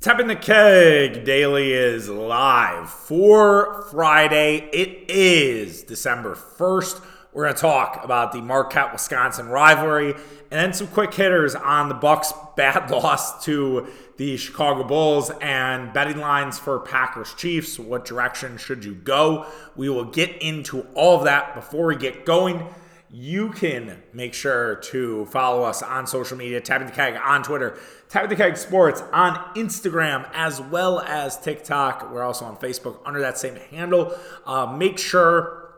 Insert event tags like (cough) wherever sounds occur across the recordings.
Tapping the Keg Daily is live for Friday. It is December 1st. We're going to talk about the Marquette Wisconsin rivalry and then some quick hitters on the Bucks' (laughs) bad loss to the Chicago Bulls and betting lines for Packers Chiefs. What direction should you go? We will get into all of that before we get going you can make sure to follow us on social media, Tapping the Keg on Twitter, Tapping the Keg Sports on Instagram, as well as TikTok. We're also on Facebook under that same handle. Uh, make sure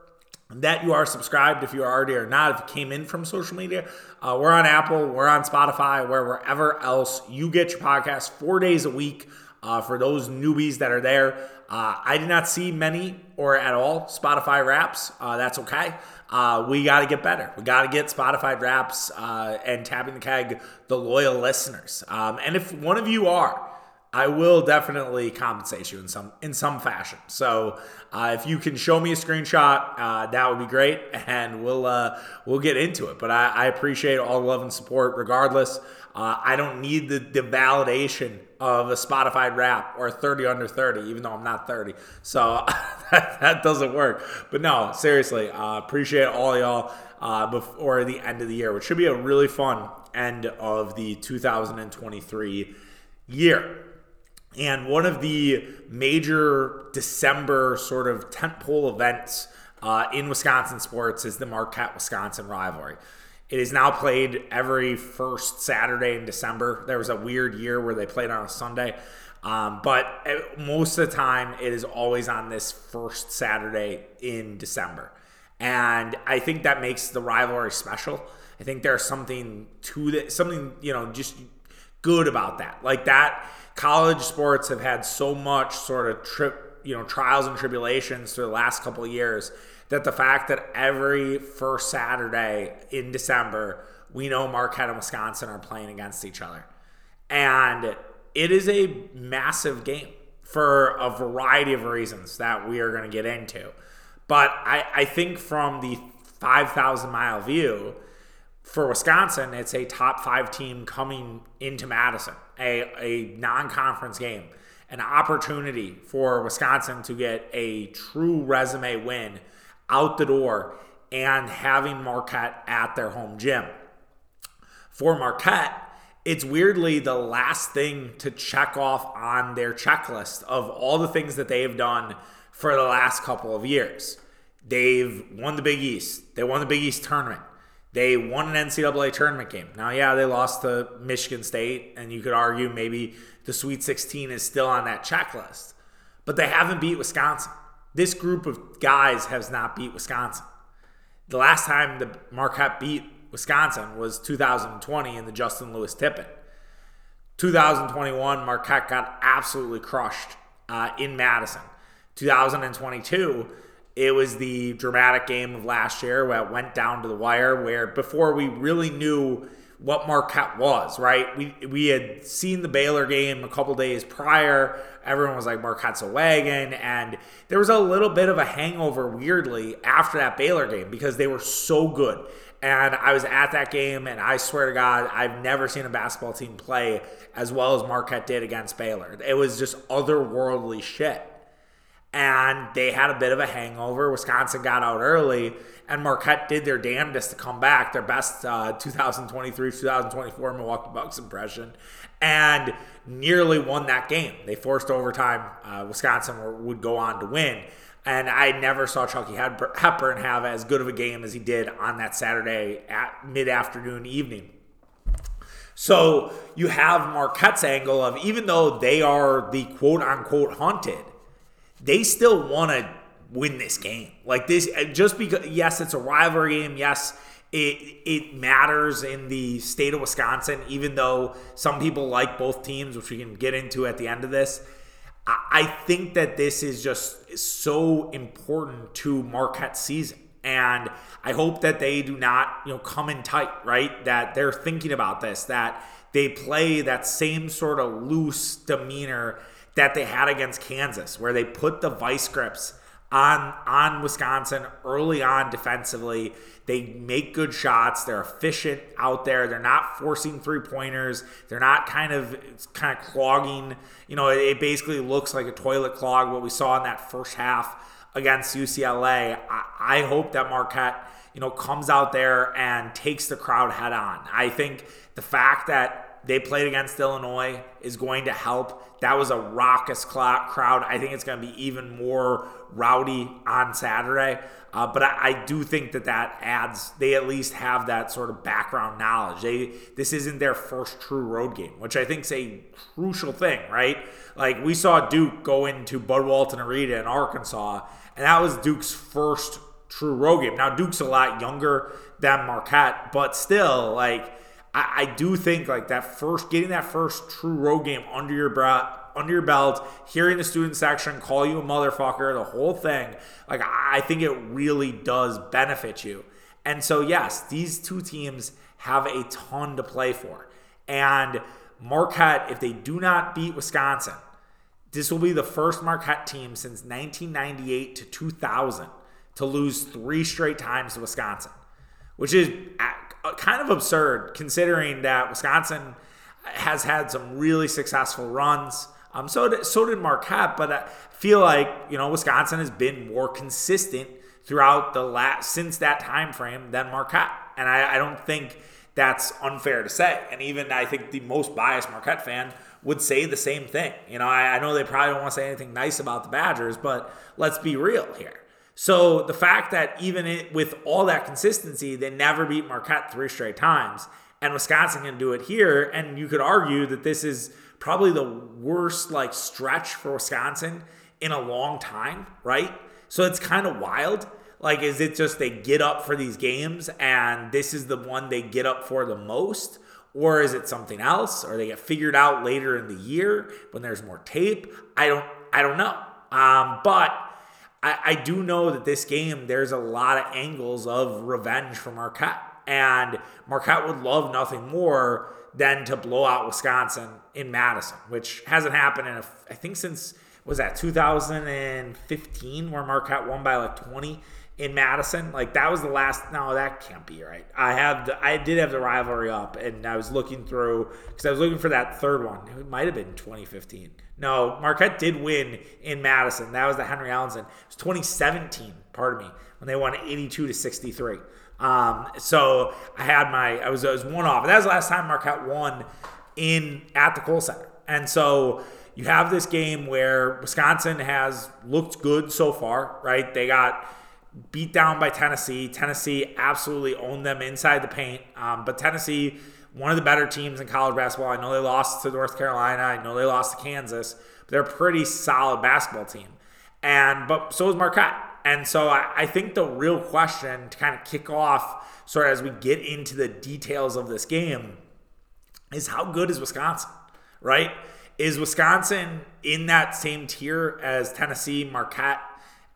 that you are subscribed if you are already are not. If you came in from social media, uh, we're on Apple, we're on Spotify, where wherever else you get your podcast four days a week. Uh, for those newbies that are there, uh, I did not see many or at all Spotify wraps. Uh, that's okay. Uh, we got to get better. We got to get Spotify wraps uh, and tapping the keg the loyal listeners. Um, and if one of you are, I will definitely compensate you in some in some fashion. So uh, if you can show me a screenshot, uh, that would be great, (laughs) and we'll uh, we'll get into it. But I, I, appreciate all the love and support, regardless. Uh, I don't need the, the validation of a Spotify rap or 30 under 30, even though I'm not 30. So (laughs) that, that doesn't work. But no, seriously, uh, appreciate all y'all uh, before the end of the year, which should be a really fun end of the 2023 year. And one of the major December sort of tentpole events uh, in Wisconsin sports is the Marquette Wisconsin rivalry. It is now played every first Saturday in December. There was a weird year where they played on a Sunday. Um, but eh, most of the time, it is always on this first Saturday in December. And I think that makes the rivalry special. I think there's something to that, something, you know, just good about that. Like that, college sports have had so much sort of trip, you know, trials and tribulations through the last couple of years that the fact that every first Saturday in December, we know Marquette and Wisconsin are playing against each other. And it is a massive game for a variety of reasons that we are going to get into. But I, I think from the 5,000 mile view, for Wisconsin, it's a top five team coming into Madison, a, a non conference game, an opportunity for Wisconsin to get a true resume win out the door and having Marquette at their home gym. For Marquette, it's weirdly the last thing to check off on their checklist of all the things that they have done for the last couple of years. They've won the Big East. They won the Big East tournament. They won an NCAA tournament game. Now, yeah, they lost to Michigan State, and you could argue maybe the Sweet 16 is still on that checklist. But they haven't beat Wisconsin. This group of guys has not beat Wisconsin. The last time the Marquette beat Wisconsin was 2020 in the Justin Lewis Tippett. 2021, Marquette got absolutely crushed uh, in Madison. 2022, it was the dramatic game of last year where it went down to the wire, where before we really knew what Marquette was, right? We we had seen the Baylor game a couple days prior. Everyone was like Marquette's a wagon, and there was a little bit of a hangover, weirdly, after that Baylor game because they were so good. And I was at that game, and I swear to God, I've never seen a basketball team play as well as Marquette did against Baylor. It was just otherworldly shit. And they had a bit of a hangover. Wisconsin got out early, and Marquette did their damnedest to come back, their best uh, 2023 2024 Milwaukee Bucks impression, and nearly won that game. They forced overtime. Uh, Wisconsin would go on to win. And I never saw Chucky Hepburn have as good of a game as he did on that Saturday at mid afternoon evening. So you have Marquette's angle of even though they are the quote unquote haunted, they still want to win this game. Like this, uh, just because, yes, it's a rivalry game. Yes, it it matters in the state of Wisconsin, even though some people like both teams, which we can get into at the end of this. I think that this is just so important to Marquette's season. And I hope that they do not, you know, come in tight, right? That they're thinking about this, that they play that same sort of loose demeanor that they had against Kansas, where they put the vice grips on on Wisconsin early on defensively. They make good shots. They're efficient out there. They're not forcing three pointers. They're not kind of kind of clogging. You know, it basically looks like a toilet clog. What we saw in that first half against UCLA. I, I hope that Marquette you know comes out there and takes the crowd head on. I think the fact that they played against Illinois is going to help. That was a raucous crowd. I think it's going to be even more rowdy on Saturday. Uh, but I, I, do think that that adds. They at least have that sort of background knowledge. They this isn't their first true road game, which I think is a crucial thing, right? Like we saw Duke go into Bud Walton Arena in Arkansas, and that was Duke's first true road game. Now Duke's a lot younger than Marquette, but still, like I, I do think like that first getting that first true road game under your belt under your belt, hearing the student section call you a motherfucker, the whole thing, like I think it really does benefit you. And so yes, these two teams have a ton to play for. And Marquette, if they do not beat Wisconsin, this will be the first Marquette team since 1998 to 2000 to lose three straight times to Wisconsin, which is uh, kind of absurd considering that Wisconsin has had some really successful runs. Um, so did, so did Marquette, but I feel like you know Wisconsin has been more consistent throughout the last since that time frame than Marquette, and I, I don't think that's unfair to say. And even I think the most biased Marquette fan would say the same thing. You know, I, I know they probably don't want to say anything nice about the Badgers, but let's be real here. So the fact that even it, with all that consistency, they never beat Marquette three straight times, and Wisconsin can do it here, and you could argue that this is probably the worst like stretch for Wisconsin in a long time, right? So it's kind of wild. Like, is it just they get up for these games and this is the one they get up for the most? Or is it something else? Or they get figured out later in the year when there's more tape? I don't I don't know. Um, but I, I do know that this game, there's a lot of angles of revenge for Marquette. And Marquette would love nothing more than to blow out Wisconsin in Madison, which hasn't happened in, a, I think, since, was that 2015, where Marquette won by like 20 in Madison. Like that was the last. No, that can't be right. I have. The, I did have the rivalry up, and I was looking through because I was looking for that third one. It might have been 2015. No, Marquette did win in Madison. That was the Henry Ellenson. It was 2017. Pardon me, when they won 82 to 63. Um, so I had my. I was. I was one off. That was the last time Marquette won in at the Kohl Center, and so you have this game where Wisconsin has looked good so far, right? They got beat down by Tennessee. Tennessee absolutely owned them inside the paint. Um, but Tennessee, one of the better teams in college basketball. I know they lost to North Carolina. I know they lost to Kansas. But they're a pretty solid basketball team. And but so is Marquette. And so I, I think the real question to kind of kick off, sort of as we get into the details of this game, is how good is Wisconsin, right? Is Wisconsin in that same tier as Tennessee, Marquette,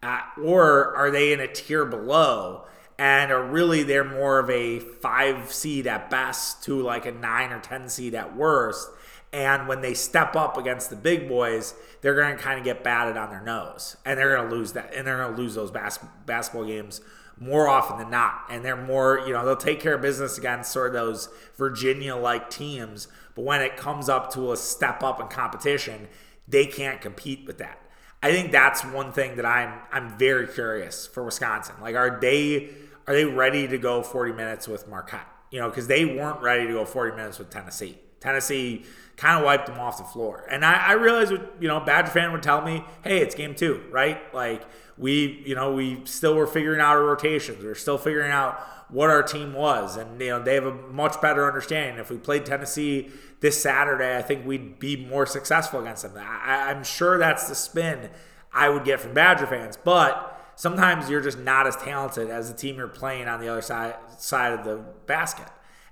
uh, or are they in a tier below and are really they're more of a five seed at best to like a nine or ten seed at worst. And when they step up against the big boys they're going to kind of get batted on their nose. And they're going to lose that and they're going to lose those bas- basketball games more often than not. And they're more you know they'll take care of business against sort of those virginia like teams. But when it comes up to a step up in competition they can't compete with that. I think that's one thing that I'm I'm very curious for Wisconsin. Like, are they are they ready to go 40 minutes with Marquette? You know, because they weren't ready to go 40 minutes with Tennessee. Tennessee kind of wiped them off the floor. And I, I realize, what, you know, Badger fan would tell me, hey, it's game two, right? Like, we, you know, we still were figuring out our rotations. We are still figuring out what our team was. And, you know, they have a much better understanding. If we played Tennessee this Saturday, I think we'd be more successful against them. I, I'm sure that's the spin I would get from Badger fans. But sometimes you're just not as talented as the team you're playing on the other side side of the basket.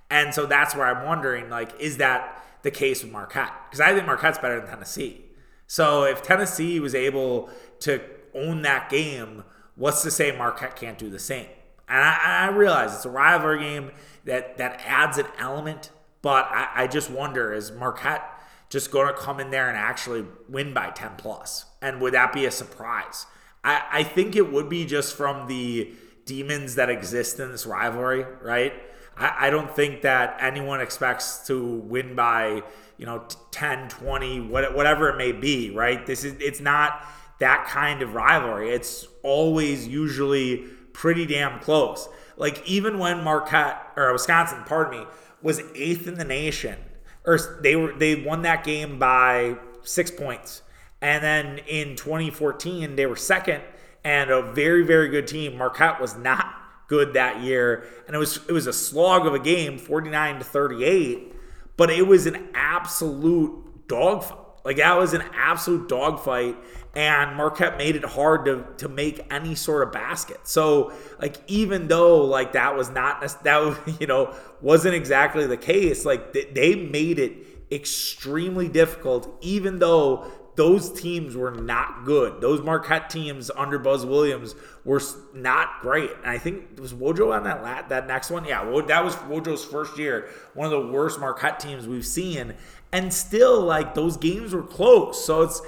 And so that's where I'm wondering, like, is that the case with Marquette? Because I think Marquette's better than Tennessee. So if Tennessee was able to own that game, what's to say Marquette can't do the same? And I, I realize it's a rivalry game that that adds an element, but I, I just wonder is Marquette just going to come in there and actually win by 10 plus? And would that be a surprise? I, I think it would be just from the demons that exist in this rivalry, right? I, I don't think that anyone expects to win by, you know, 10, 20, whatever it may be, right? This is, it's not that kind of rivalry. It's always usually pretty damn close. Like even when Marquette or Wisconsin, pardon me, was eighth in the nation, or they were they won that game by six points, and then in 2014 they were second and a very very good team. Marquette was not good that year, and it was it was a slog of a game, 49 to 38, but it was an absolute dogfight. Like that was an absolute dogfight, and Marquette made it hard to to make any sort of basket. So like even though like that was not that (laughs) you know wasn't exactly the case, like they made it extremely difficult, even though those teams were not good. Those Marquette teams under Buzz Williams were not great. And I think it was Wojo on that that next one. Yeah, that was Wojo's first year. One of the worst Marquette teams we've seen, and still like those games were close. So it's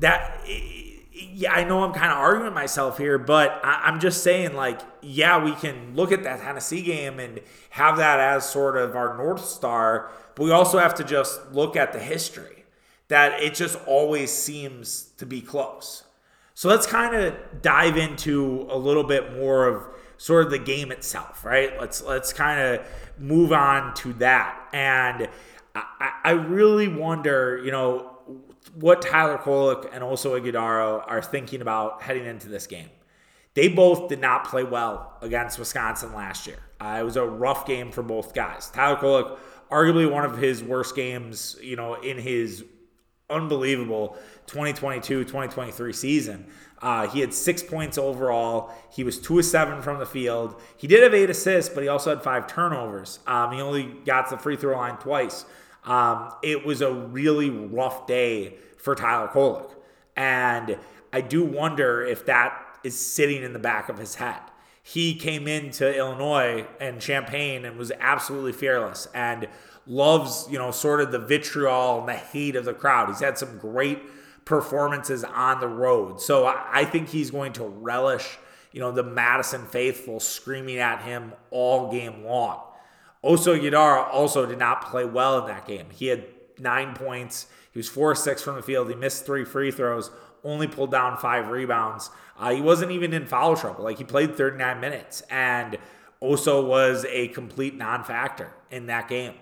that. Yeah, I know I'm kind of arguing myself here, but I'm just saying, like, yeah, we can look at that Tennessee game and have that as sort of our North Star, but we also have to just look at the history that it just always seems to be close. So let's kind of dive into a little bit more of sort of the game itself, right? Let's let's kind of move on to that. And I, I really wonder, you know, what Tyler Kolek and also Ighodaro are thinking about heading into this game. They both did not play well against Wisconsin last year. Uh, it was a rough game for both guys. Tyler Kolek, arguably one of his worst games, you know, in his unbelievable 2022 2023 season. Uh, he had six points overall. He was two of seven from the field. He did have eight assists, but he also had five turnovers. Um, he only got to the free throw line twice. Um, it was a really rough day for Tyler Kolek. And I do wonder if that is sitting in the back of his head. He came into Illinois and Champaign and was absolutely fearless. And loves, you know, sort of the vitriol and the hate of the crowd. He's had some great performances on the road. So I think he's going to relish, you know, the Madison faithful screaming at him all game long. Oso Ighodaro also did not play well in that game. He had nine points. He was four six from the field. He missed three free throws, only pulled down five rebounds. Uh, he wasn't even in foul trouble. Like he played 39 minutes, and Oso was a complete non factor in that game.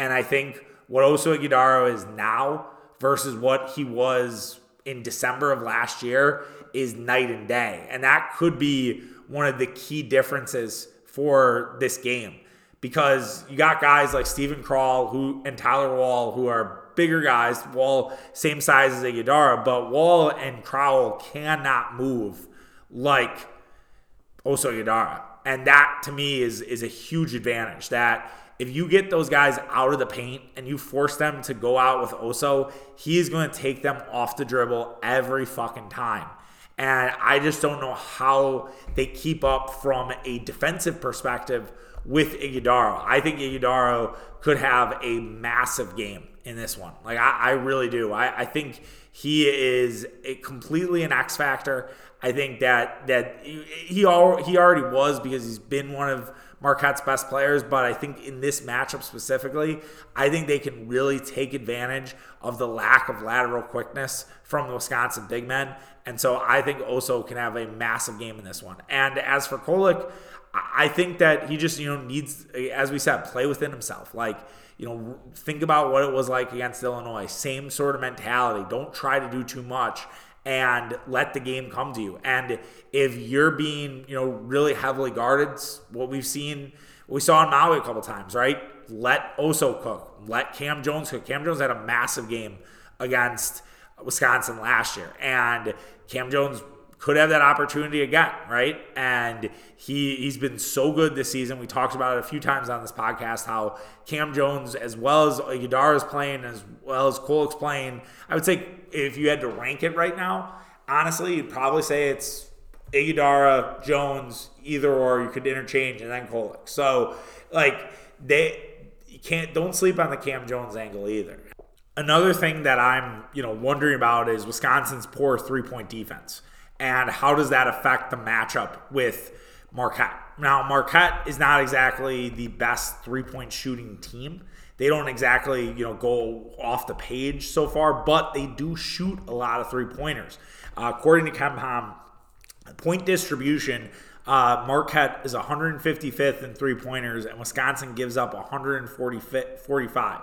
And I think what Oso Ighodaro is now versus what he was in December of last year is night and day. And that could be one of the key differences for this game because you got guys like Steven Crowl who and Tyler Wall who are bigger guys. Wall same size as Ighodaro, but Wall and Crowl cannot move like Oso Ighodaro. And that to me is is a huge advantage that if you get those guys out of the paint and you force them to go out with Oso, he's going to take them off the dribble every fucking time. And I just don't know how they keep up from a defensive perspective with Ighodaro. I think Ighodaro could have a massive game in this one. Like I, I really do. I, I think he is completely an X factor. I think that that he he already was because he's been one of Marquette's best players, but I think in this matchup specifically, I think they can really take advantage of the lack of lateral quickness from the Wisconsin big men. And so I think Oso can have a massive game in this one. And as for Kolek, I think that he just, you know, needs, as we said, play within himself. Like, you know, think about what it was like against Illinois. Same sort of mentality. Don't try to do too much and let the game come to you. And if you're being, you know, really heavily guarded, what we've seen, we saw in Maui a couple times, right? Let Oso cook. Let Cam Jones cook. Cam Jones had a massive game against Wisconsin last year. And Cam Jones could have that opportunity again, right? And he he's been so good this season. We talked about it a few times on this podcast how Cam Jones, as well as Ighodaro is playing, as well as Kolek's playing. I would say if you had to rank it right now, honestly, you'd probably say it's Ighodaro, Jones, either or. You could interchange and then Kolek. So like they you can't don't sleep on the Cam Jones angle either. Another thing that I'm you know wondering about is Wisconsin's poor three point defense. And how does that affect the matchup with Marquette? Now, Marquette is not exactly the best three point shooting team. They don't exactly, you know, go off the page so far, but they do shoot a lot of three pointers. Uh, according to KenPom, point distribution, uh, Marquette is 155th in three pointers, and Wisconsin gives up 145.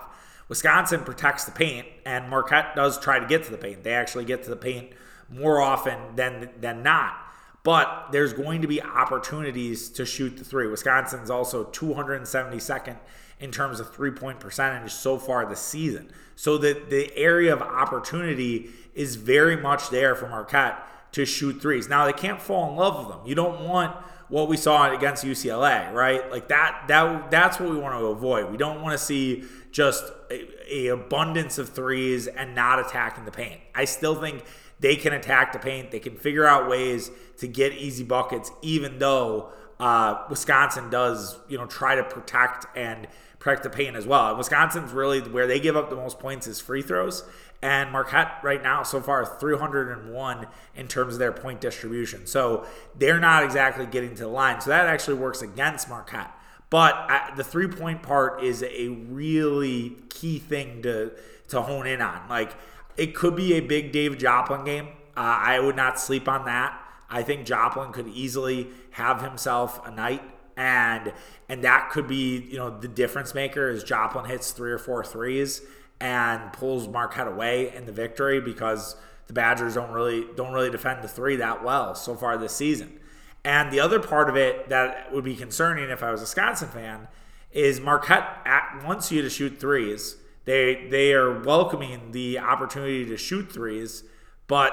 Wisconsin protects the paint, and Marquette does try to get to the paint. They actually get to the paint more often than than not. But there's going to be opportunities to shoot the three. Wisconsin's also 272nd in terms of three point percentage so far this season. So the, the area of opportunity is very much there for Marquette to shoot threes. Now they can't fall in love with them. You don't want what we saw against UCLA, right? Like that that that's what we want to avoid. We don't want to see just a, a abundance of threes and not attacking the paint. I still think they can attack the paint. They can figure out ways to get easy buckets, even though uh, Wisconsin does, you know, try to protect and protect the paint as well. And Wisconsin's really where they give up the most points is free throws. And Marquette right now so far 301 in terms of their point distribution. So they're not exactly getting to the line. So that actually works against Marquette. But I, the three point part is a really key thing to to hone in on. Like it could be a big Dave Joplin game. Uh, I would not sleep on that. I think Joplin could easily have himself a night and and that could be you know the difference maker is Joplin hits three or four threes and pulls Marquette away in the victory because the Badgers don't really don't really defend the three that well so far this season. And the other part of it that would be concerning if I was a Wisconsin fan is Marquette at, wants you to shoot threes. They they are welcoming the opportunity to shoot threes, but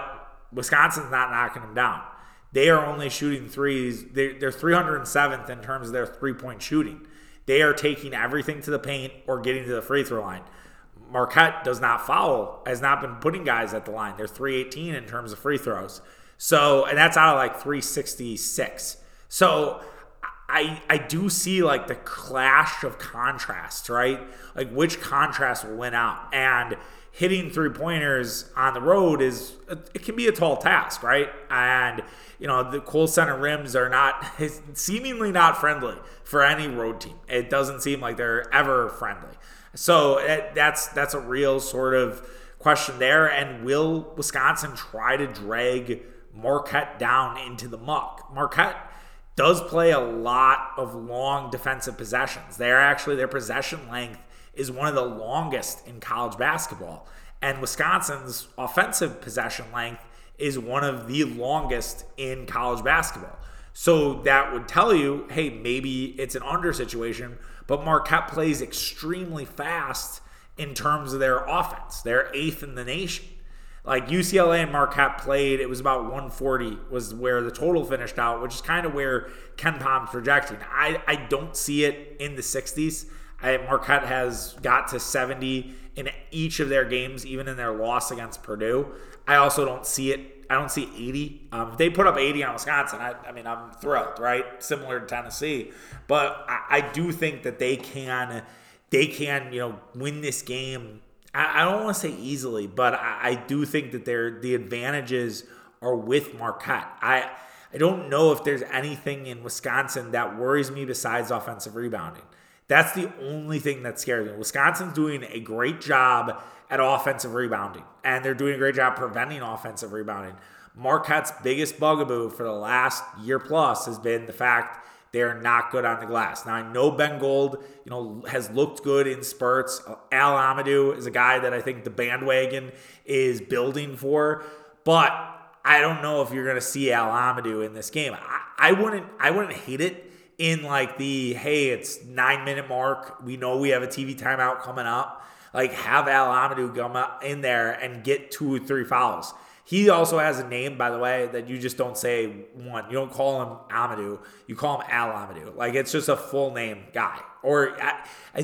Wisconsin's not knocking them down. They are only shooting threes. They're, they're 307th in terms of their three point shooting. They are taking everything to the paint or getting to the free throw line. Marquette does not foul, has not been putting guys at the line. They're 318 in terms of free throws. So, and that's out of like 366. So, I I do see like the clash of contrasts, right? Like which contrast will win out. And hitting three pointers on the road is it can be a tall task, right? And you know the Kohl Center rims are not (laughs) seemingly not friendly for any road team. It doesn't seem like they're ever friendly. So that's that's a real sort of question there. And will Wisconsin try to drag Marquette down into the muck? Marquette does play a lot of long defensive possessions. They're actually their possession length is one of the longest in college basketball. And Wisconsin's offensive possession length is one of the longest in college basketball. So that would tell you, hey, maybe it's an under situation, but Marquette plays extremely fast in terms of their offense. They're eighth in the nation. Like UCLA and Marquette played, it was about 140 was where the total finished out, which is kind of where KenPom's projecting. I, I don't see it in the 60s. I, Marquette has got to 70 in each of their games, even in their loss against Purdue. I also don't see it. I don't see 80. Um, if they put up 80 on Wisconsin, I, I, mean, I'm thrilled, right? Similar to Tennessee, but I, I do think that they can, they can, you know, win this game. I, I don't want to say easily, but I, do think that they're the advantages are with Marquette. I I don't know if there's anything in Wisconsin that worries me besides offensive rebounding. That's the only thing that scares me. Wisconsin's doing a great job at offensive rebounding, and they're doing a great job preventing offensive rebounding. Marquette's biggest bugaboo for the last year plus has been the fact they're not good on the glass. Now I know Ben Gold, you know, has looked good in spurts. Al Amadou is a guy that I think the bandwagon is building for, but I don't know if you're going to see Al Amadou in this game. I, I wouldn't. I wouldn't hate it in like the hey, it's nine minute mark. We know we have a TV timeout coming up. Like have Al Amadou come in there and get two or three fouls. He also has a name, by the way, that you just don't say one. You don't call him Amadou. You call him Al Amadou. Like it's just a full name guy. Or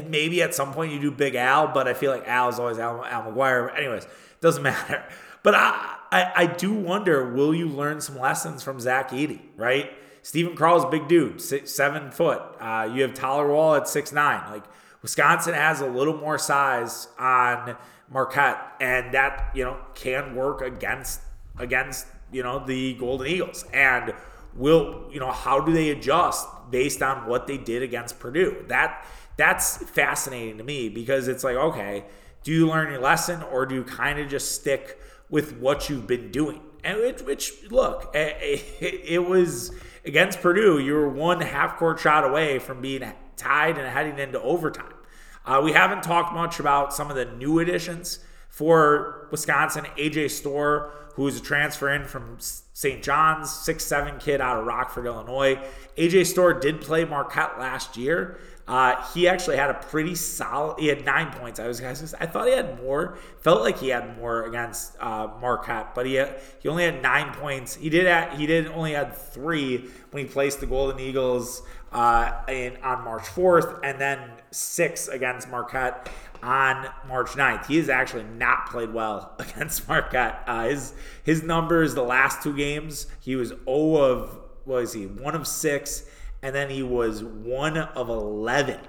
maybe at some point you do Big Al, but I feel like Al is always Al, Al McGuire. Anyways, doesn't (laughs) matter. But I, I, I do wonder, will you learn some lessons from Zach Edey, right? Steven Crowl's big dude, six, seven foot. Uh, you have Tyler Wall at six nine. Like Wisconsin has a little more size on Marquette, and that you know can work against against you know the Golden Eagles, and will you know how do they adjust based on what they did against Purdue? That that's fascinating to me because it's like okay, do you learn your lesson or do you kind of just stick with what you've been doing? And which, which look, (laughs) it, it was against Purdue. You were one half court shot away from being tied and heading into overtime. Uh, we haven't talked much about some of the new additions for Wisconsin. AJ Storr, who is a transfer in from St. John's, six-seven kid out of Rockford, Illinois. AJ Storr did play Marquette last year. Uh, he actually had a pretty solid. He had nine points. I was, I thought he had more. Felt like he had more against uh, Marquette, but he he only had nine points. He did at, he did only had three when he placed the Golden Eagles uh, in, on March 4th, and then six against Marquette on March 9th. He has actually not played well (laughs) against Marquette. Uh, his his numbers the last two games, he was 0 of what was he? 1 of 6 and then he was 1 of 11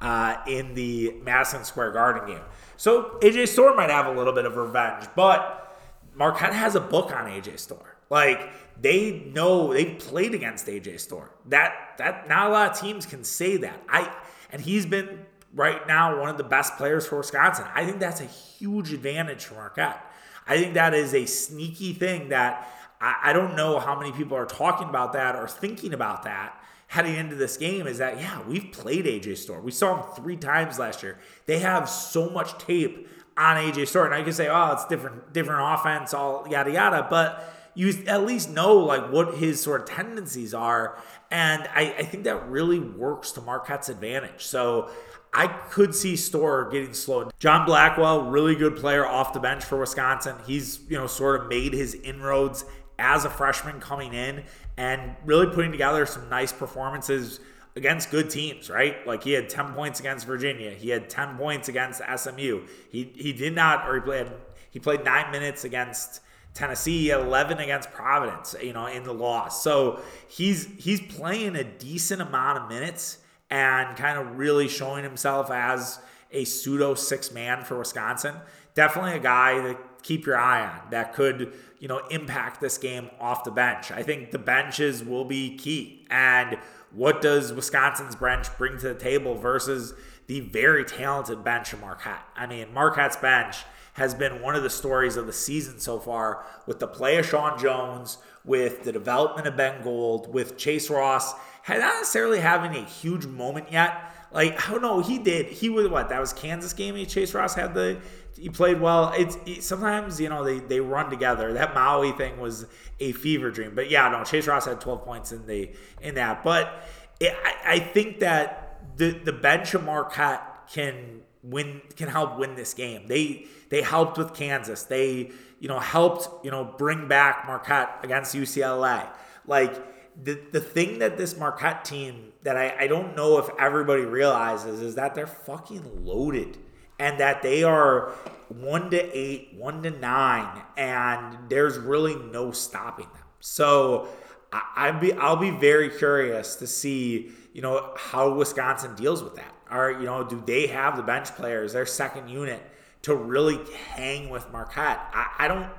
uh, in the Madison Square Garden game. So AJ Storr might have a little bit of revenge, but Marquette has a book on AJ Storr. Like they know they played against AJ Storr. That that not a lot of teams can say that. I and he's been right now one of the best players for Wisconsin. I think that's a huge advantage for Marquette. I think that is a sneaky thing that I, I don't know how many people are talking about that or thinking about that heading into this game is that yeah, we've played AJ Storr. We saw him three times last year. They have so much tape on AJ Storr. Now you can say, oh, it's different, different offense, all yada yada, but you at least know like what his sort of tendencies are. And I, I think that really works to Marquette's advantage. So I could see Storr getting slowed. John Blackwell, really good player off the bench for Wisconsin. He's, you know, sort of made his inroads as a freshman coming in and really putting together some nice performances against good teams, right? Like he had 10 points against Virginia. He had 10 points against SMU. He he did not or he played he played 9 minutes against Tennessee, 11 against Providence, you know, in the loss. So he's he's playing a decent amount of minutes and kind of really showing himself as a pseudo six man for Wisconsin. Definitely a guy that keep your eye on that could, you know, impact this game off the bench. I think the benches will be key. And what does Wisconsin's bench bring to the table versus the very talented bench of Marquette? I mean, Marquette's bench has been one of the stories of the season so far with the play of Sean Jones, with the development of Ben Gold, with Chase Ross, not necessarily having a huge moment yet. Like, oh I don't know, he did. He was what? That was Kansas game. Chase Ross had the he played well. It's it, sometimes you know they they run together. That Maui thing was a fever dream. But yeah, no, Chase Ross had 12 points in the in that. But it, I, I think that the the bench of Marquette can win can help win this game. They they helped with Kansas. They you know helped you know bring back Marquette against UCLA. Like the the thing that this Marquette team that I, I don't know if everybody realizes is that they're fucking loaded and that they are one to eight, one to nine, and there's really no stopping them. So I, I'd be I'll be very curious to see you know how Wisconsin deals with that. Or you know, do they have the bench players, their second unit, to really hang with Marquette? I, I don't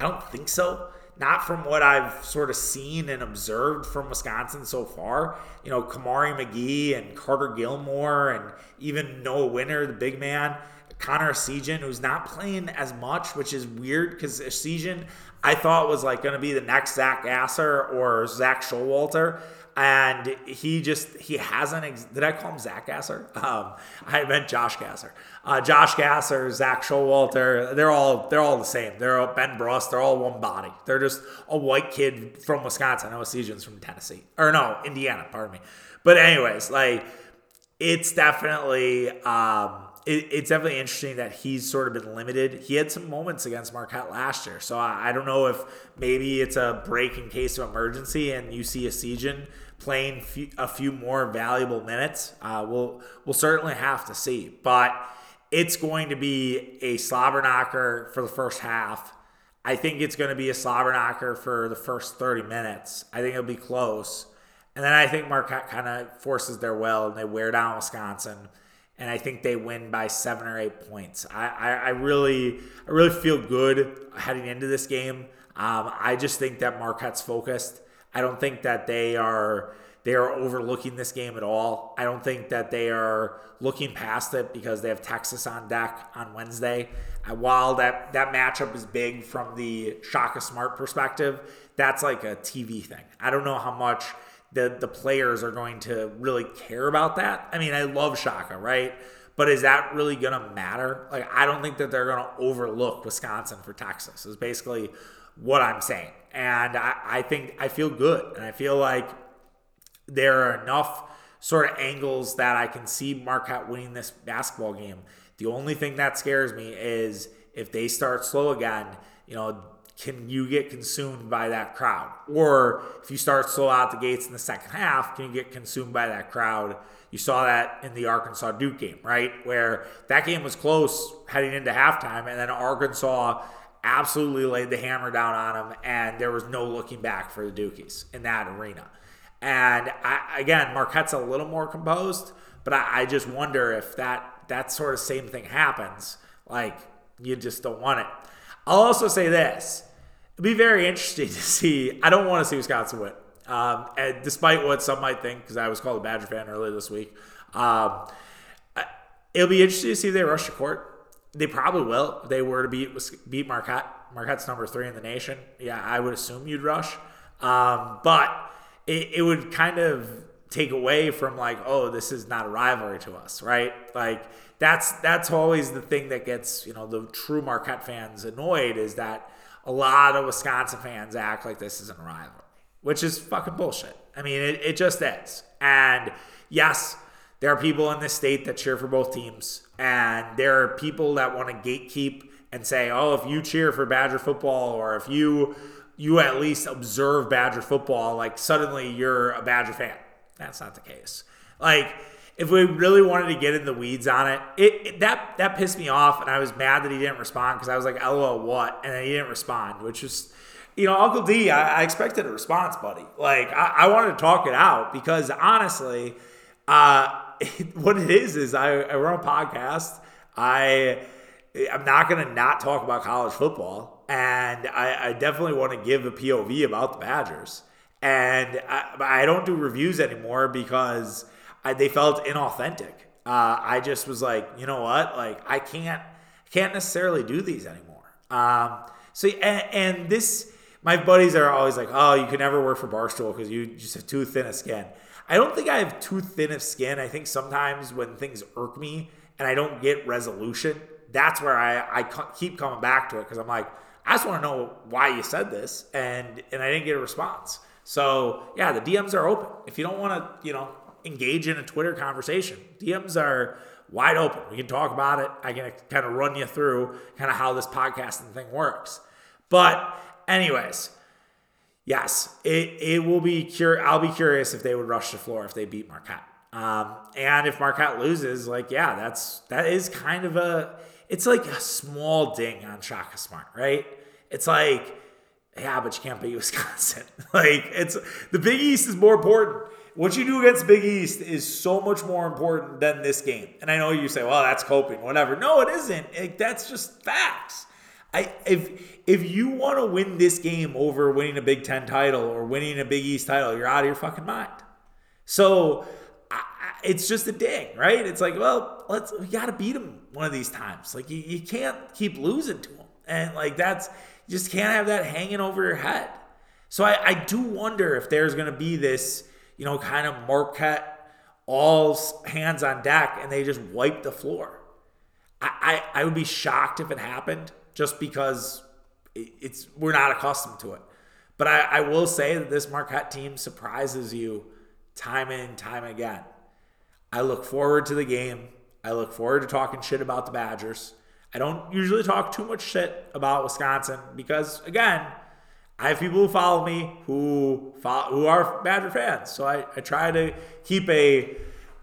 I don't think so. Not from what I've sort of seen and observed from Wisconsin so far. You know, Kamari McGee and Carter Gilmore and even Nolan Winter, the big man. Connor Essegian, who's not playing as much, which is weird because Essegian, I thought was like going to be the next Zach Gasser or Zach Showalter and he just he hasn't. Ex- Did I call him Zach Gasser? Um, I meant Josh Gasser. Uh, Josh Gasser, Zach Showalter. They're all they're all the same. They're all Ben Brust. They're all one body. They're just a white kid from Wisconsin. No, Essegian's from Tennessee or no Indiana. Pardon me. But anyways, like it's definitely. Um, it, it's definitely interesting that he's sort of been limited. He had some moments against Marquette last year, so I, I don't know if maybe it's a break in case of emergency, and you see Essegian playing a few more valuable minutes. Uh, we'll we'll certainly have to see, but it's going to be a slobber knocker for the first half. I think it's going to be a slobber knocker for the first 30 minutes. I think it'll be close. And then I think Marquette kind of forces their will and they wear down Wisconsin and I think they win by seven or eight points. I, I, I really I really feel good heading into this game. Um, I just think that Marquette's focused. I don't think that they are they are overlooking this game at all. I don't think that they are looking past it because they have Texas on deck on Wednesday. While that that matchup is big from the Shaka Smart perspective, that's like a TV thing. I don't know how much the the players are going to really care about that. I mean, I love Shaka, right? But is that really going to matter? Like, I don't think that they're going to overlook Wisconsin for Texas. Is basically what I'm saying. And I, I think I feel good, and I feel like there are enough sort of angles that I can see Marquette winning this basketball game. The only thing that scares me is if they start slow again, you know, can you get consumed by that crowd? Or if you start slow out the gates in the second half, can you get consumed by that crowd? You saw that in the Arkansas Duke game, right? Where that game was close heading into halftime, and then Arkansas absolutely laid the hammer down on them, and there was no looking back for the Dukies in that arena. And I, again, Marquette's a little more composed, but I, I just wonder if that that sort of same thing happens. Like you just don't want it. I'll also say this: it'd be very interesting (laughs) to see. I don't want to see Wisconsin win, um, and despite what some might think, because I was called a Badger fan earlier this week. Um, it'll be interesting to see if they rush the court. They probably will. If they were to beat beat Marquette. Marquette's number three in the nation. Yeah, I would assume you'd rush. Um, but it, it would kind of take away from like, oh, this is not a rivalry to us, right? Like that's that's always the thing that gets you know the true Marquette fans annoyed is that a lot of Wisconsin fans act like this isn't a rivalry, which is fucking bullshit. I mean, it, it just is. And yes, there are people in this state that cheer for both teams, and there are people that want to gatekeep and say, oh, if you cheer for Badger football or if you you at least observe Badger football, like suddenly you're a Badger fan. That's not the case. Like, if we really wanted to get in the weeds on it, it, it that that pissed me off, and I was mad that he didn't respond because I was like, "LOL, what?" And then he didn't respond, which is. you know, Uncle D. I, I expected a response, buddy. Like, I, I, wanted to talk it out because honestly, uh, what it is is I, I run a podcast. I I'm not to not talk about college football and I, I definitely want to give a POV about the Badgers. And I, I don't do reviews anymore because I, they felt inauthentic. Uh, I just was like, you know what? Like, I can't can't necessarily do these anymore. Um, so and, and this, my buddies are always like, oh, you can never work for Barstool because you just have too thin a skin. I don't think I have too thin of skin. I think sometimes when things irk me and I don't get resolution, that's where I, I keep coming back to it because I'm like, I just want to know why you said this, and and I didn't get a response. So yeah, the DMs are open. If you don't want to, you know, engage in a Twitter conversation, DMs are wide open. We can talk about it. I can kind of run you through kind of how this podcasting thing works. But anyways, yes, it it will be cur- I'll be curious if they would rush the floor if they beat Marquette. Um, and if Marquette loses, like yeah, that's that is kind of a it's like a small ding on Shaka Smart, right? It's like, yeah, but you can't beat (laughs) Wisconsin. like it's the Big East is more important. What you do against Big East is so much more important than this game. And I know you say, well, that's coping, whatever. No, it isn't. It, that's just facts. I if if you want to win this game over winning a Big Ten title or winning a Big East title, you're out of your fucking mind. So it's just a ding, right? It's like, well, let's we got to beat them one of these times. Like you, you can't keep losing to them, and like that's you just can't have that hanging over your head. So I, I do wonder if there's going to be this, you know, kind of Marquette all hands on deck, and they just wipe the floor. I, I, I would be shocked if it happened, just because it's we're not accustomed to it. But I, I will say that this Marquette team surprises you time and time again. I look forward to the game. I look forward to talking shit about the Badgers. I don't usually talk too much shit about Wisconsin because, again, I have people who follow me who follow, who are Badger fans. So I, I try to keep a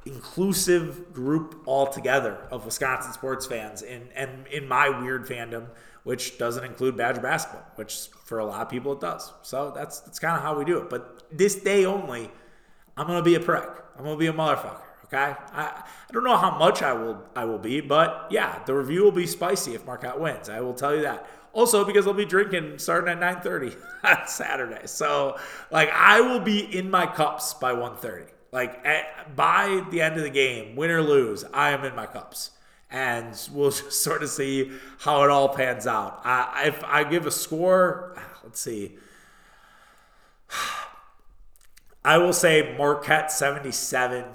inclusive group altogether of Wisconsin sports fans in and in my weird fandom, which doesn't include Badger basketball, which for a lot of people it does. So that's that's kind of how we do it. But this day only, I'm gonna be a prick. I'm gonna be a motherfucker. Okay, I, I don't know how much I will I will be, but yeah, the review will be spicy if Marquette wins. I will tell you that. Also, because I'll be drinking starting at 9:30 (laughs) on Saturday, so like I will be in my cups by 1:30. Like at, by the end of the game, win or lose, I am in my cups, and we'll (laughs) just sort of see how it all pans out. I, if I give a score, ah, let's see. (sighs) I will say Marquette 77,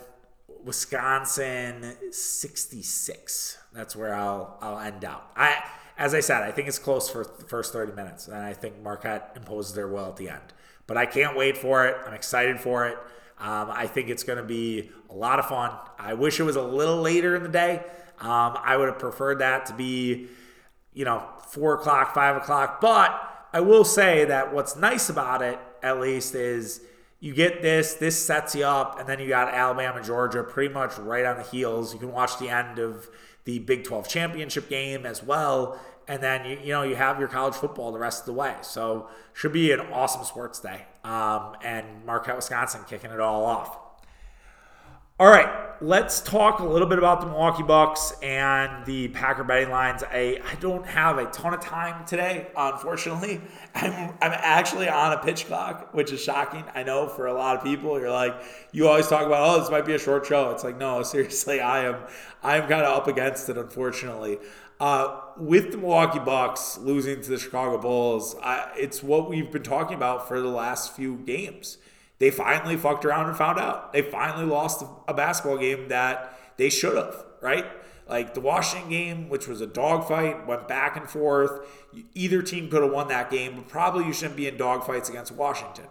Wisconsin 66. That's where I'll I'll end out. I as I said, I think it's close for the first 30 minutes, and I think Marquette imposes their will at the end. But I can't wait for it. I'm excited for it. Um, I think it's going to be a lot of fun. I wish it was a little later in the day. Um, I would have preferred that to be, you know, four o'clock, five o'clock. But I will say that what's nice about it, at least, is you get this, this sets you up, and then you got Alabama, Georgia pretty much right on the heels. You can watch the end of the Big 12 championship game as well. And then you, you know you have your college football the rest of the way, so should be an awesome sports day. Um, and Marquette, Wisconsin, kicking it all off. All right, let's talk a little bit about the Milwaukee Bucks and the Packer betting lines. I, I don't have a ton of time today, unfortunately. (laughs) I'm, I'm actually on a pitch clock, which is shocking. I know for a lot of people, you're like, you always talk about, oh, this might be a short show. It's like, no, (laughs) seriously, I am I am kind of up against it, unfortunately. Uh, with the Milwaukee Bucks losing to the Chicago Bulls, it's what we've been talking about for the last few games they finally fucked around and found out. They finally lost a basketball game that they should have, right? Like the Washington game, which was a dogfight, went back and forth. Either team could have won that game, but probably you shouldn't be in dogfights against Washington.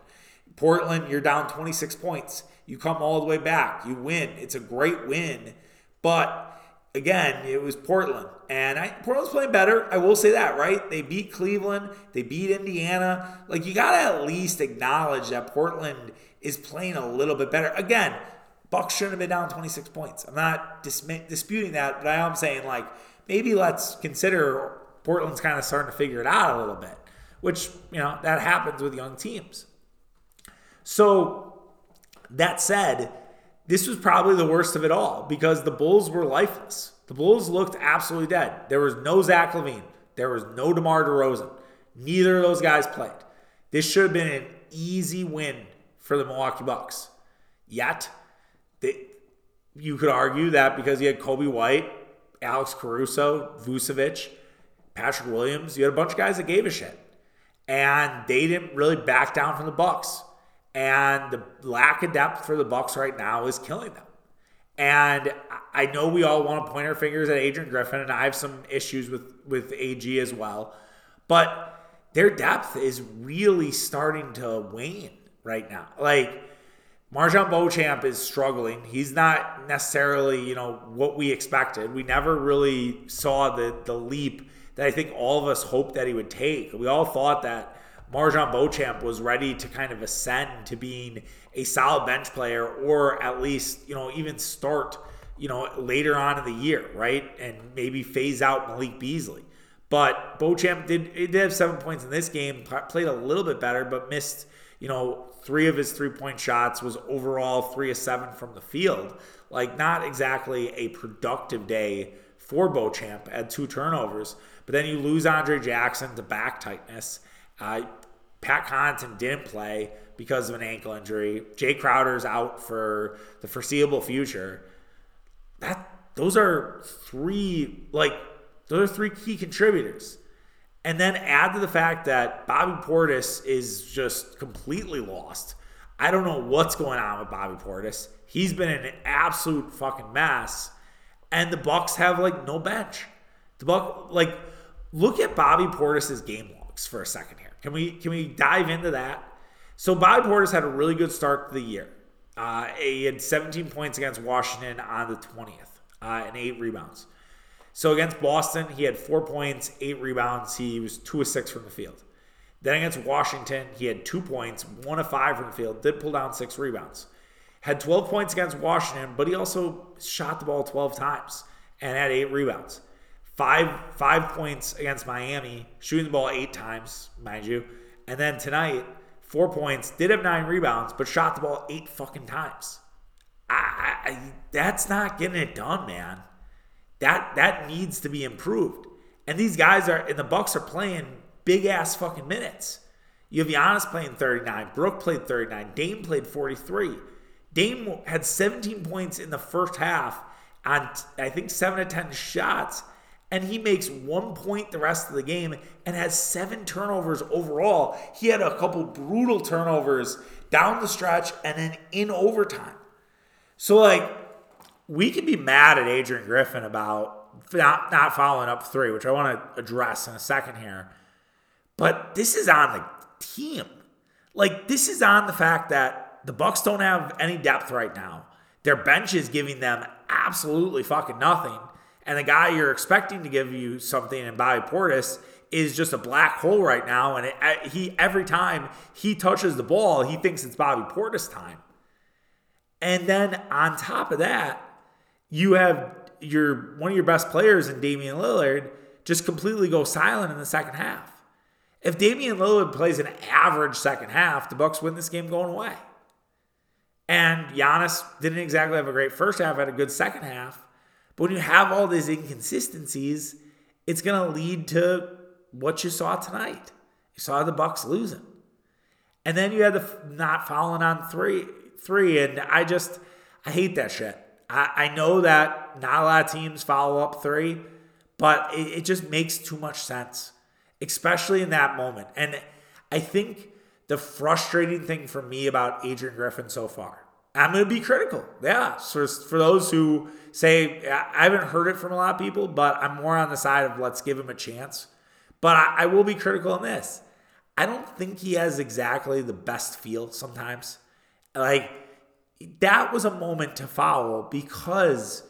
Portland, you're down 26 points. You come all the way back. You win. It's a great win. But again, it was Portland. And I, Portland's playing better. I will say that, right? They beat Cleveland. They beat Indiana. Like, you got to at least acknowledge that Portland is playing a little bit better. Again, Bucks shouldn't have been down 26 points. I'm not dis- disputing that, but I am saying, like, maybe let's consider Portland's kind of starting to figure it out a little bit, which, you know, that happens with young teams. So, that said, this was probably the worst of it all because the Bulls were lifeless. The Bulls looked absolutely dead. There was no Zach LaVine. There was no DeMar DeRozan. Neither of those guys played. This should have been an easy win for the Milwaukee Bucks. Yet, they, you could argue that because you had Coby White, Alex Caruso, Vucevic, Patrick Williams, you had a bunch of guys that gave a shit. And they didn't really back down from the Bucks. And the lack of depth for the Bucks right now is killing them. And I know we all want to point our fingers at Adrian Griffin, and I have some issues with with AG as well. But their depth is really starting to wane right now. Like MarJon Beauchamp is struggling. He's not necessarily, you know, what we expected. We never really saw the the leap that I think all of us hoped that he would take. We all thought that MarJon Beauchamp was ready to kind of ascend to being a solid bench player or at least, you know, even start, you know, later on in the year, right? And maybe phase out Malik Beasley. But Beauchamp did, did have seven points in this game, played a little bit better, but missed, you know, three of his three point shots, was overall three of seven from the field. Like, not exactly a productive day for Beauchamp, had two turnovers. But then you lose Andre Jackson to back tightness. Uh, Pat Connaughton didn't play because of an ankle injury. Jae Crowder's out for the foreseeable future. That those are three like those are three key contributors. And then add to the fact that Bobby Portis is just completely lost. I don't know what's going on with Bobby Portis. He's been an absolute fucking mess. And the Bucks have like no bench. The Buck like look at Bobby Portis's game logs for a second. Can we can we dive into that? So Bobby Portis had a really good start to the year. Uh, he had 17 points against Washington on the 20th uh, and eight rebounds. So against Boston, he had four points, eight rebounds. He was two of six from the field. Then against Washington, he had two points, one of five from the field, did pull down six rebounds. Had 12 points against Washington, but he also shot the ball 12 times and had eight rebounds. Five five points against Miami, shooting the ball eight times, mind you. And then tonight, four points, did have nine rebounds, but shot the ball eight fucking times. I, I, that's not getting it done, man. That that needs to be improved. And these guys are and the Bucks are playing big ass fucking minutes. You have Giannis playing 39, Brook played 39, Dame played 43. Dame had 17 points in the first half on I think seven to ten shots, and he makes one point the rest of the game and has seven turnovers overall. He had a couple brutal turnovers down the stretch and then in overtime. So like we can be mad at Adrian Griffin about not, not following up three, which I want to address in a second here. But this is on the team. Like this is on the fact that the Bucks don't have any depth right now. Their bench is giving them absolutely fucking nothing. And the guy you're expecting to give you something in Bobby Portis is just a black hole right now. And it, he every time he touches the ball, he thinks it's Bobby Portis time. And then on top of that, you have your one of your best players in Damian Lillard just completely go silent in the second half. If Damian Lillard plays an average second half, the Bucks win this game going away. And Giannis didn't exactly have a great first half, had a good second half. But when you have all these inconsistencies, it's going to lead to what you saw tonight. You saw the Bucks losing. And then you had the not fouling on three, three, and I just I hate that shit. I, I know that not a lot of teams follow up three, but it, it just makes too much sense, especially in that moment. And I think the frustrating thing for me about Adrian Griffin so far. I'm going to be critical. Yeah. So for those who say, I haven't heard it from a lot of people, but I'm more on the side of let's give him a chance. But I, I will be critical on this. I don't think he has exactly the best feel sometimes. Like, that was a moment to foul because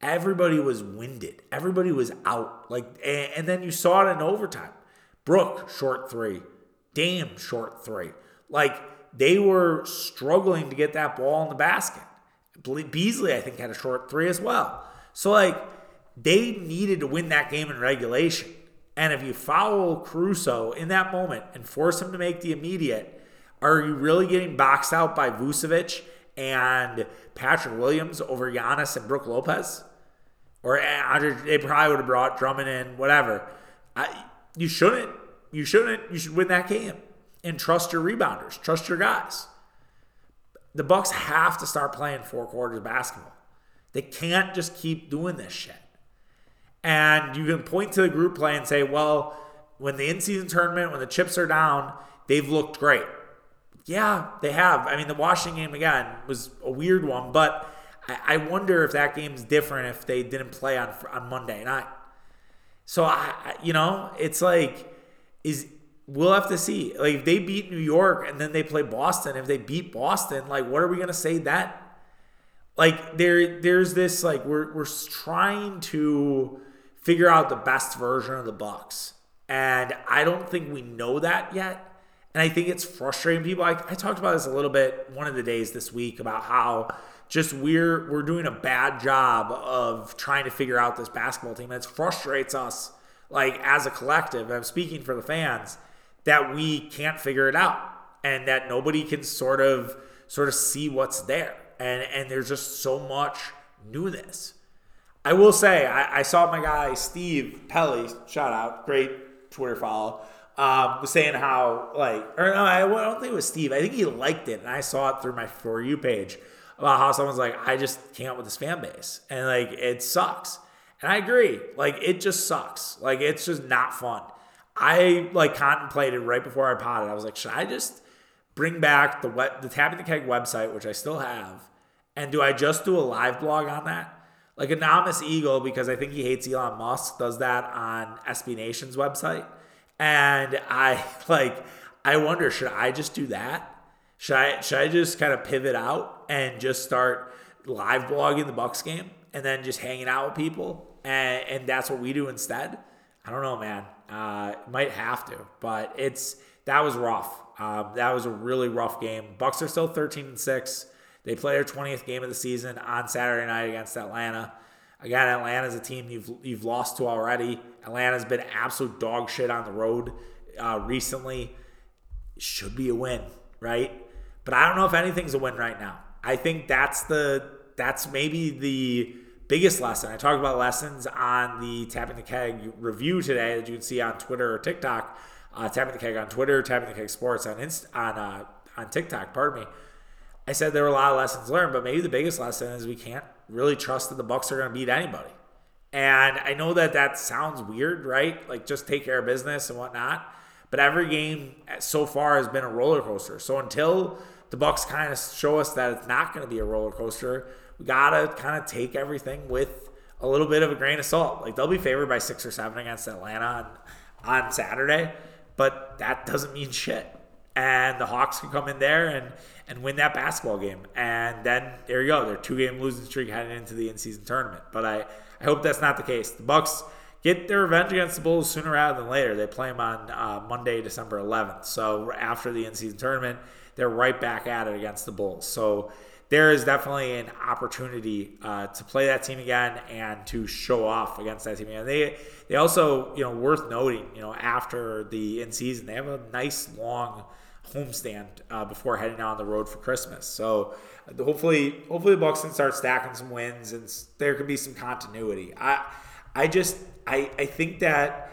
everybody was winded. Everybody was out. Like, and, and then you saw it in overtime. Brook, short three. Dame short three. Like they were struggling to get that ball in the basket. Beasley, I think, had a short three as well. So like they needed to win that game in regulation. And if you foul Caruso in that moment and force him to make the immediate, are you really getting boxed out by Vucevic and Patrick Williams over Giannis and Brook Lopez? Or eh, they probably would have brought Drummond in, whatever. I, you shouldn't you shouldn't. You should win that game and trust your rebounders, trust your guys. The Bucks have to start playing four quarters of basketball. They can't just keep doing this shit. And you can point to the group play and say, well, when the in-season tournament, when the chips are down, they've looked great. Yeah, they have. I mean, the Washington game again was a weird one, but I wonder if that game's different if they didn't play on on Monday night. So I, you know, it's like is we'll have to see. Like if they beat New York and then they play Boston, if they beat Boston, like what are we gonna say that? Like there there's this like we're we're trying to figure out the best version of the Bucks. And I don't think we know that yet. And I think it's frustrating people. I, I talked about this a little bit one of the days this week about how just we're we're doing a bad job of trying to figure out this basketball team. And it frustrates us like as a collective, I'm speaking for the fans, that we can't figure it out and that nobody can sort of sort of see what's there. And and there's just so much newness. I will say, I, I saw my guy Steve Pelly, shout out, great Twitter follow, um, was saying how like, or no, I, I don't think it was Steve. I think he liked it, and I saw it through my for you page about how someone's like, I just can't with this fan base, and like it sucks. And I agree. Like it just sucks. Like it's just not fun. I like contemplated right before I potted. I was like, should I just bring back the web, the tapping the keg website, which I still have, and do I just do a live blog on that? Like Anonymous Eagle, because I think he hates Elon Musk, does that on SB Nation's website. And I (laughs) like, I wonder, should I just do that? Should I should I just kind of pivot out and just start live blogging the Bucks game and then just hanging out with people and, and that's what we do instead. I don't know, man. Uh, might have to, but it's that was rough. Um, that was a really rough game. Bucks are still 13 and six. They play their 20th game of the season on Saturday night against Atlanta. Again, Atlanta's a team you've you've lost to already. Atlanta's been absolute dog shit on the road uh, recently. Should be a win, right? But I don't know if anything's a win right now. I think that's the that's maybe the biggest lesson. I talked about lessons on the Tapping the Keg review today that you can see on Twitter or TikTok. Uh, Tapping the Keg on Twitter, Tapping the Keg Sports on Inst- on uh, on TikTok. Pardon me. I said there were a lot of lessons learned, but maybe the biggest lesson is we can't really trust that the Bucks are going to beat anybody. And I know that that sounds weird, right? Like just take care of business and whatnot. But every game so far has been a roller coaster. So until the Bucks kind of show us that it's not going to be a roller coaster, we gotta kind of take everything with a little bit of a grain of salt. Like they'll be favored by six or seven against Atlanta on, on Saturday, but that doesn't mean shit. And the Hawks can come in there and and win that basketball game. And then there you go. They're two game losing streak heading into the in season tournament. But I, I hope that's not the case. The Bucks get their revenge against the Bulls sooner rather than later. They play them on uh, Monday, December 11th. So after the in season tournament, they're right back at it against the Bulls. So there is definitely an opportunity uh, to play that team again and to show off against that team And They they also you know worth noting you know after the in season they have a nice long homestand uh, before heading out on the road for Christmas. So hopefully hopefully the Bucks can start stacking some wins and there could be some continuity. I I just I I think that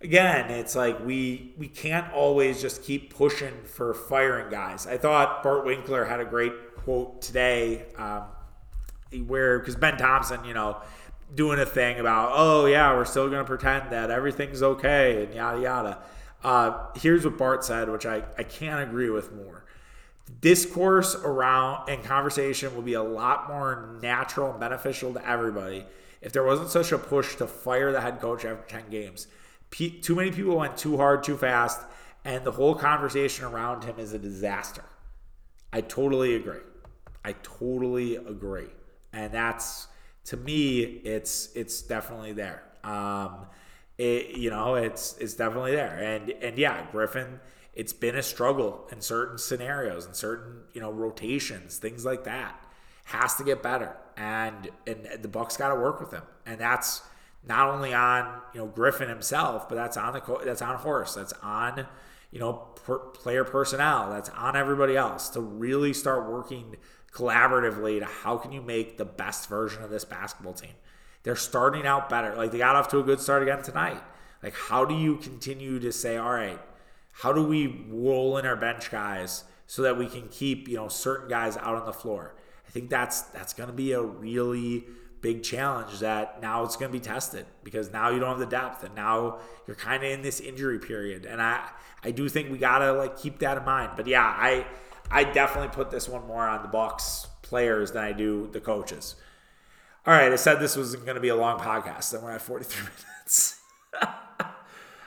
again, it's like we we can't always just keep pushing for firing guys. I thought Bart Winkler had a great quote today um, where because Ben Thompson, you know, doing a thing about oh yeah, we're still going to pretend that everything's okay and yada yada. Uh, here's what Bart said, which I, I can't agree with more. Discourse around and conversation will be a lot more natural and beneficial to everybody if there wasn't such a push to fire the head coach after 10 games. P- too many people went too hard, too fast, and the whole conversation around him is a disaster. I totally agree. I totally agree. And that's to me, it's it's definitely there. Um, it, you know, it's it's definitely there. And and yeah, Griffin, it's been a struggle in certain scenarios and certain you know rotations, things like that. Has to get better, and and the Bucks got to work with him, and that's not only on you know Griffin himself, but that's on the that's on Horst, that's on you know per, player personnel, that's on everybody else to really start working collaboratively to how can you make the best version of this basketball team. They're starting out better. Like they got off to a good start again tonight. Like how do you continue to say, all right, how do we roll in our bench guys so that we can keep you know certain guys out on the floor? I think that's that's going to be a really big challenge that now it's going to be tested because now you don't have the depth and now you're kind of in this injury period and I I do think we got to like keep that in mind. But yeah, I I definitely put this one more on the Bucks players than I do the coaches. All right, I said this was going to be a long podcast, and we're at 43 (laughs) minutes.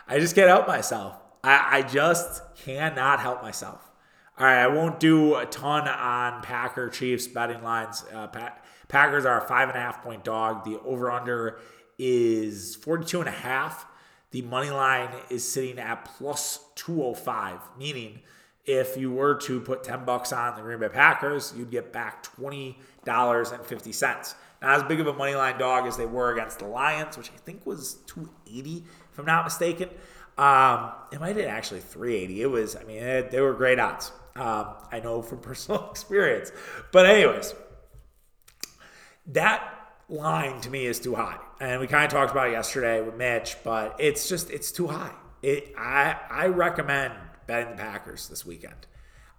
I just can't help myself. I, I just cannot help myself. All right, I won't do a ton on Packer Chiefs betting lines. Uh, pa- Packers are a five and a half point dog. The over under is 42 and a half. The money line is sitting at plus 205, meaning if you were to put 10 bucks on the Green Bay Packers, you'd get back $20.50. Not as big of a money line dog as they were against the Lions, which I think was 280, if I'm not mistaken. Um, it might have been actually 380. It was, I mean, it, they were great odds. Um, I know from (laughs) personal experience. But, anyways, that line to me is too high. And we kind of talked about yesterday with Mitch, but it's just, it's too high. It, I, I recommend betting the Packers this weekend.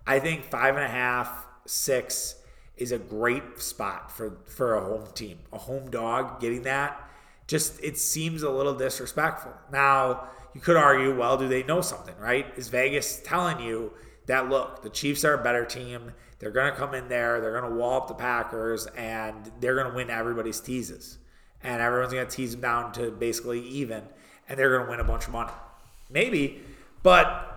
I think five and a half, six is a great spot for for a home team, a home dog. Getting that just it seems a little disrespectful. Now you could argue, well, do they know something, right? Is Vegas telling you that look, the Chiefs are a better team. They're going to come in there, they're going to wall up the Packers, and they're going to win everybody's teases. And everyone's going to tease them down to basically even, and they're going to win a bunch of money. Maybe, but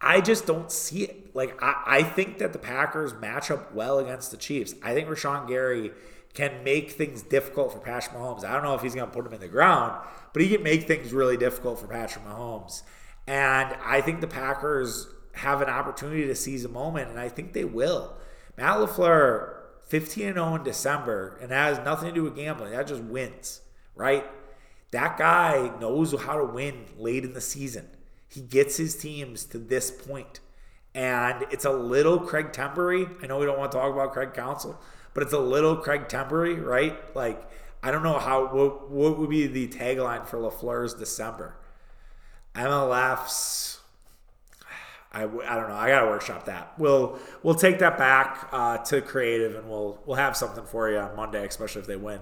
I just don't see it. Like I, I think that the Packers match up well against the Chiefs. I think Rashan Gary can make things difficult for Patrick Mahomes. I don't know if he's going to put him in the ground, but he can make things really difficult for Patrick Mahomes. And I think the Packers have an opportunity to seize a moment, and I think they will. Matt LaFleur, 15 0 in December, and that has nothing to do with gambling. That just wins, right? That guy knows how to win late in the season. He gets his teams to this And it's a little Craig Tempery. I know we don't want to talk about Craig Counsell, but it's a little Craig Tempery, right? Like I don't know how what, what would be the tagline for Lafleur's December. MLF's. I, I don't know. I gotta workshop that. We'll we'll take that back uh, to creative, and we'll we'll have something for you on Monday, especially if they win.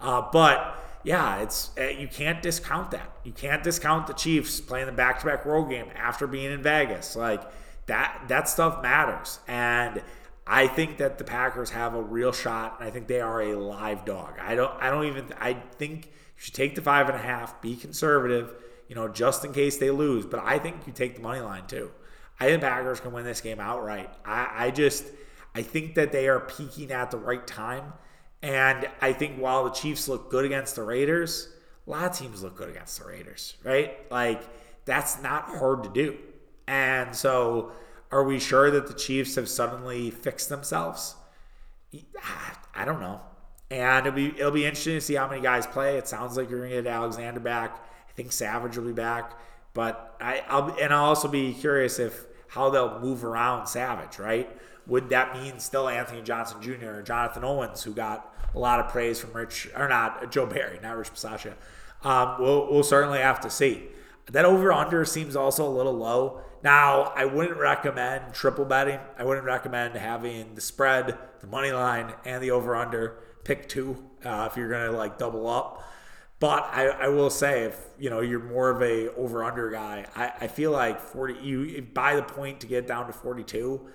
Uh, but yeah, it's uh, you can't discount that. You can't discount the Chiefs playing the back-to-back road game after being in Vegas. Like that that stuff matters, and I think that the Packers have a real shot, and I think they are a live dog. I don't I don't even I think you should take the five and a half, be conservative, you know, just in case they lose. But I think you take the money line too. I think Packers can win this game outright. I, I just I think that they are peaking at the right time. And I think while the Chiefs look good against the Raiders, a lot of teams look good against the Raiders, right? Like that's not hard to do. And so are we sure that the Chiefs have suddenly fixed themselves? (sighs) I don't know. And it'll be it'll be interesting to see how many guys play. It sounds like you're gonna get Alexander back. I think Savage will be back. But I, I'll and I'll also be curious if how they'll move around Savage, right? Would that mean still Anthony Johnson Jr. or Jonathan Owens, who got a lot of praise from Rich or not Joe Barry, not Rich Bisaccia? Um, we'll, we'll certainly have to see. That over under seems also a little low. Now, I wouldn't recommend triple betting. I wouldn't recommend having the spread, the money line, and the over under. Pick two uh, if you're going to like double up. But I, I, will say, if you know you're more of a over under guy, I, I, feel like 40. You buy the point to get down to 42.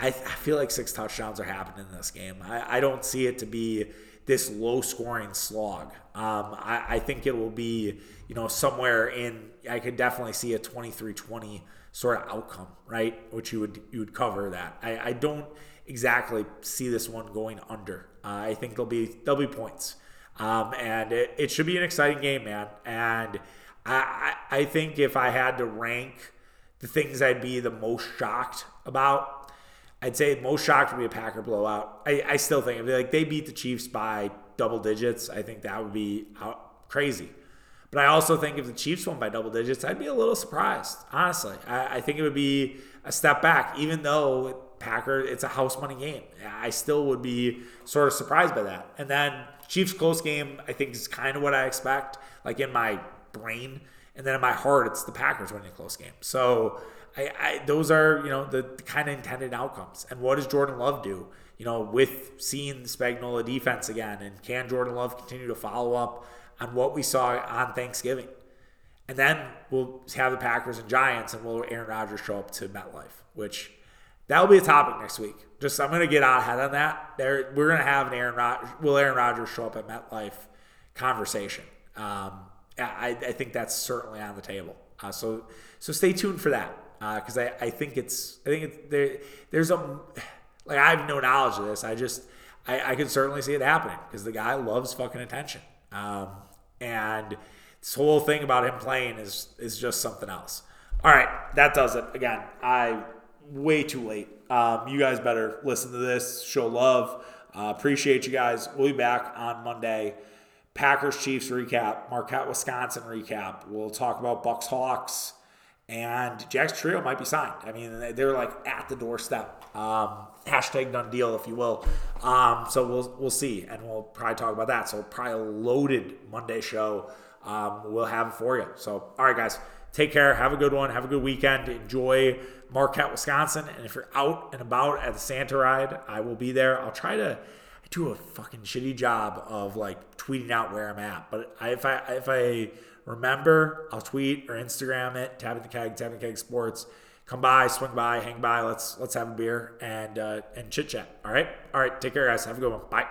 I, I feel like six touchdowns are happening in this game. I, I don't see it to be this low scoring slog. Um, I, I think it will be you know somewhere in. I could definitely see a 23-20 sort of outcome, right? Which you would you would cover that. I, I don't exactly see this one going under. Uh, I think there'll be there'll be points, um, and it, it should be an exciting game, man. And I I think if I had to rank the things I'd be the most shocked about, I'd say most shocked would be a Packer blowout. I, I still think if they, like they beat the Chiefs by double digits, I think that would be crazy. But I also think if the Chiefs won by double digits, I'd be a little surprised. Honestly, I, I think it would be a step back, even though Packer it's a house money game. I still would be sort of surprised by that. And then Chiefs close game, I think is kind of what I expect, like in my brain, and then in my heart, it's the Packers winning a close game. So I, I those are you know the, the kind of intended outcomes. And what does Jordan Love do? You know, with seeing the Spagnuolo defense again, and can Jordan Love continue to follow up? on what we saw on Thanksgiving. And then we'll have the Packers and Giants, and will Aaron Rodgers show up to MetLife, which that'll be a topic next week. Just I'm going to get out ahead on that. There, we're going to have an Aaron Rod- will Aaron Rodgers show up at MetLife conversation. Um, I, I, think that's certainly on the table. Uh, so so stay tuned for that because uh, I, I think it's I think it's, there there's a like I have no knowledge of this. I just I, I can certainly see it happening because the guy loves fucking attention. Um, and this whole thing about him playing is is just something else. All right, that does it. Again, I way too late. Um, you guys better listen to this, show love. Uh, appreciate you guys. We'll be back on Monday. Packers Chiefs recap, Marquette Wisconsin recap. We'll talk about Bucks Hawks, and Jack's trio might be signed. I mean, they're like at the doorstep. Um, hashtag done deal, if you will. Um, so we'll we'll see, and we'll probably talk about that. So probably a loaded Monday show. Um, we'll have for you. So all right, guys, take care. Have a good one. Have a good weekend. Enjoy Marquette, Wisconsin. And if you're out and about at the Santa ride, I will be there. I'll try to do a fucking shitty job of like tweeting out where I'm at. But I, if I if I remember, I'll tweet or Instagram it. Tapping the keg, tapping the keg sports come by, swing by, hang by. Let's let's have a beer and uh, and chit chat. All right, all right. Take care, guys. Have a good one. Bye.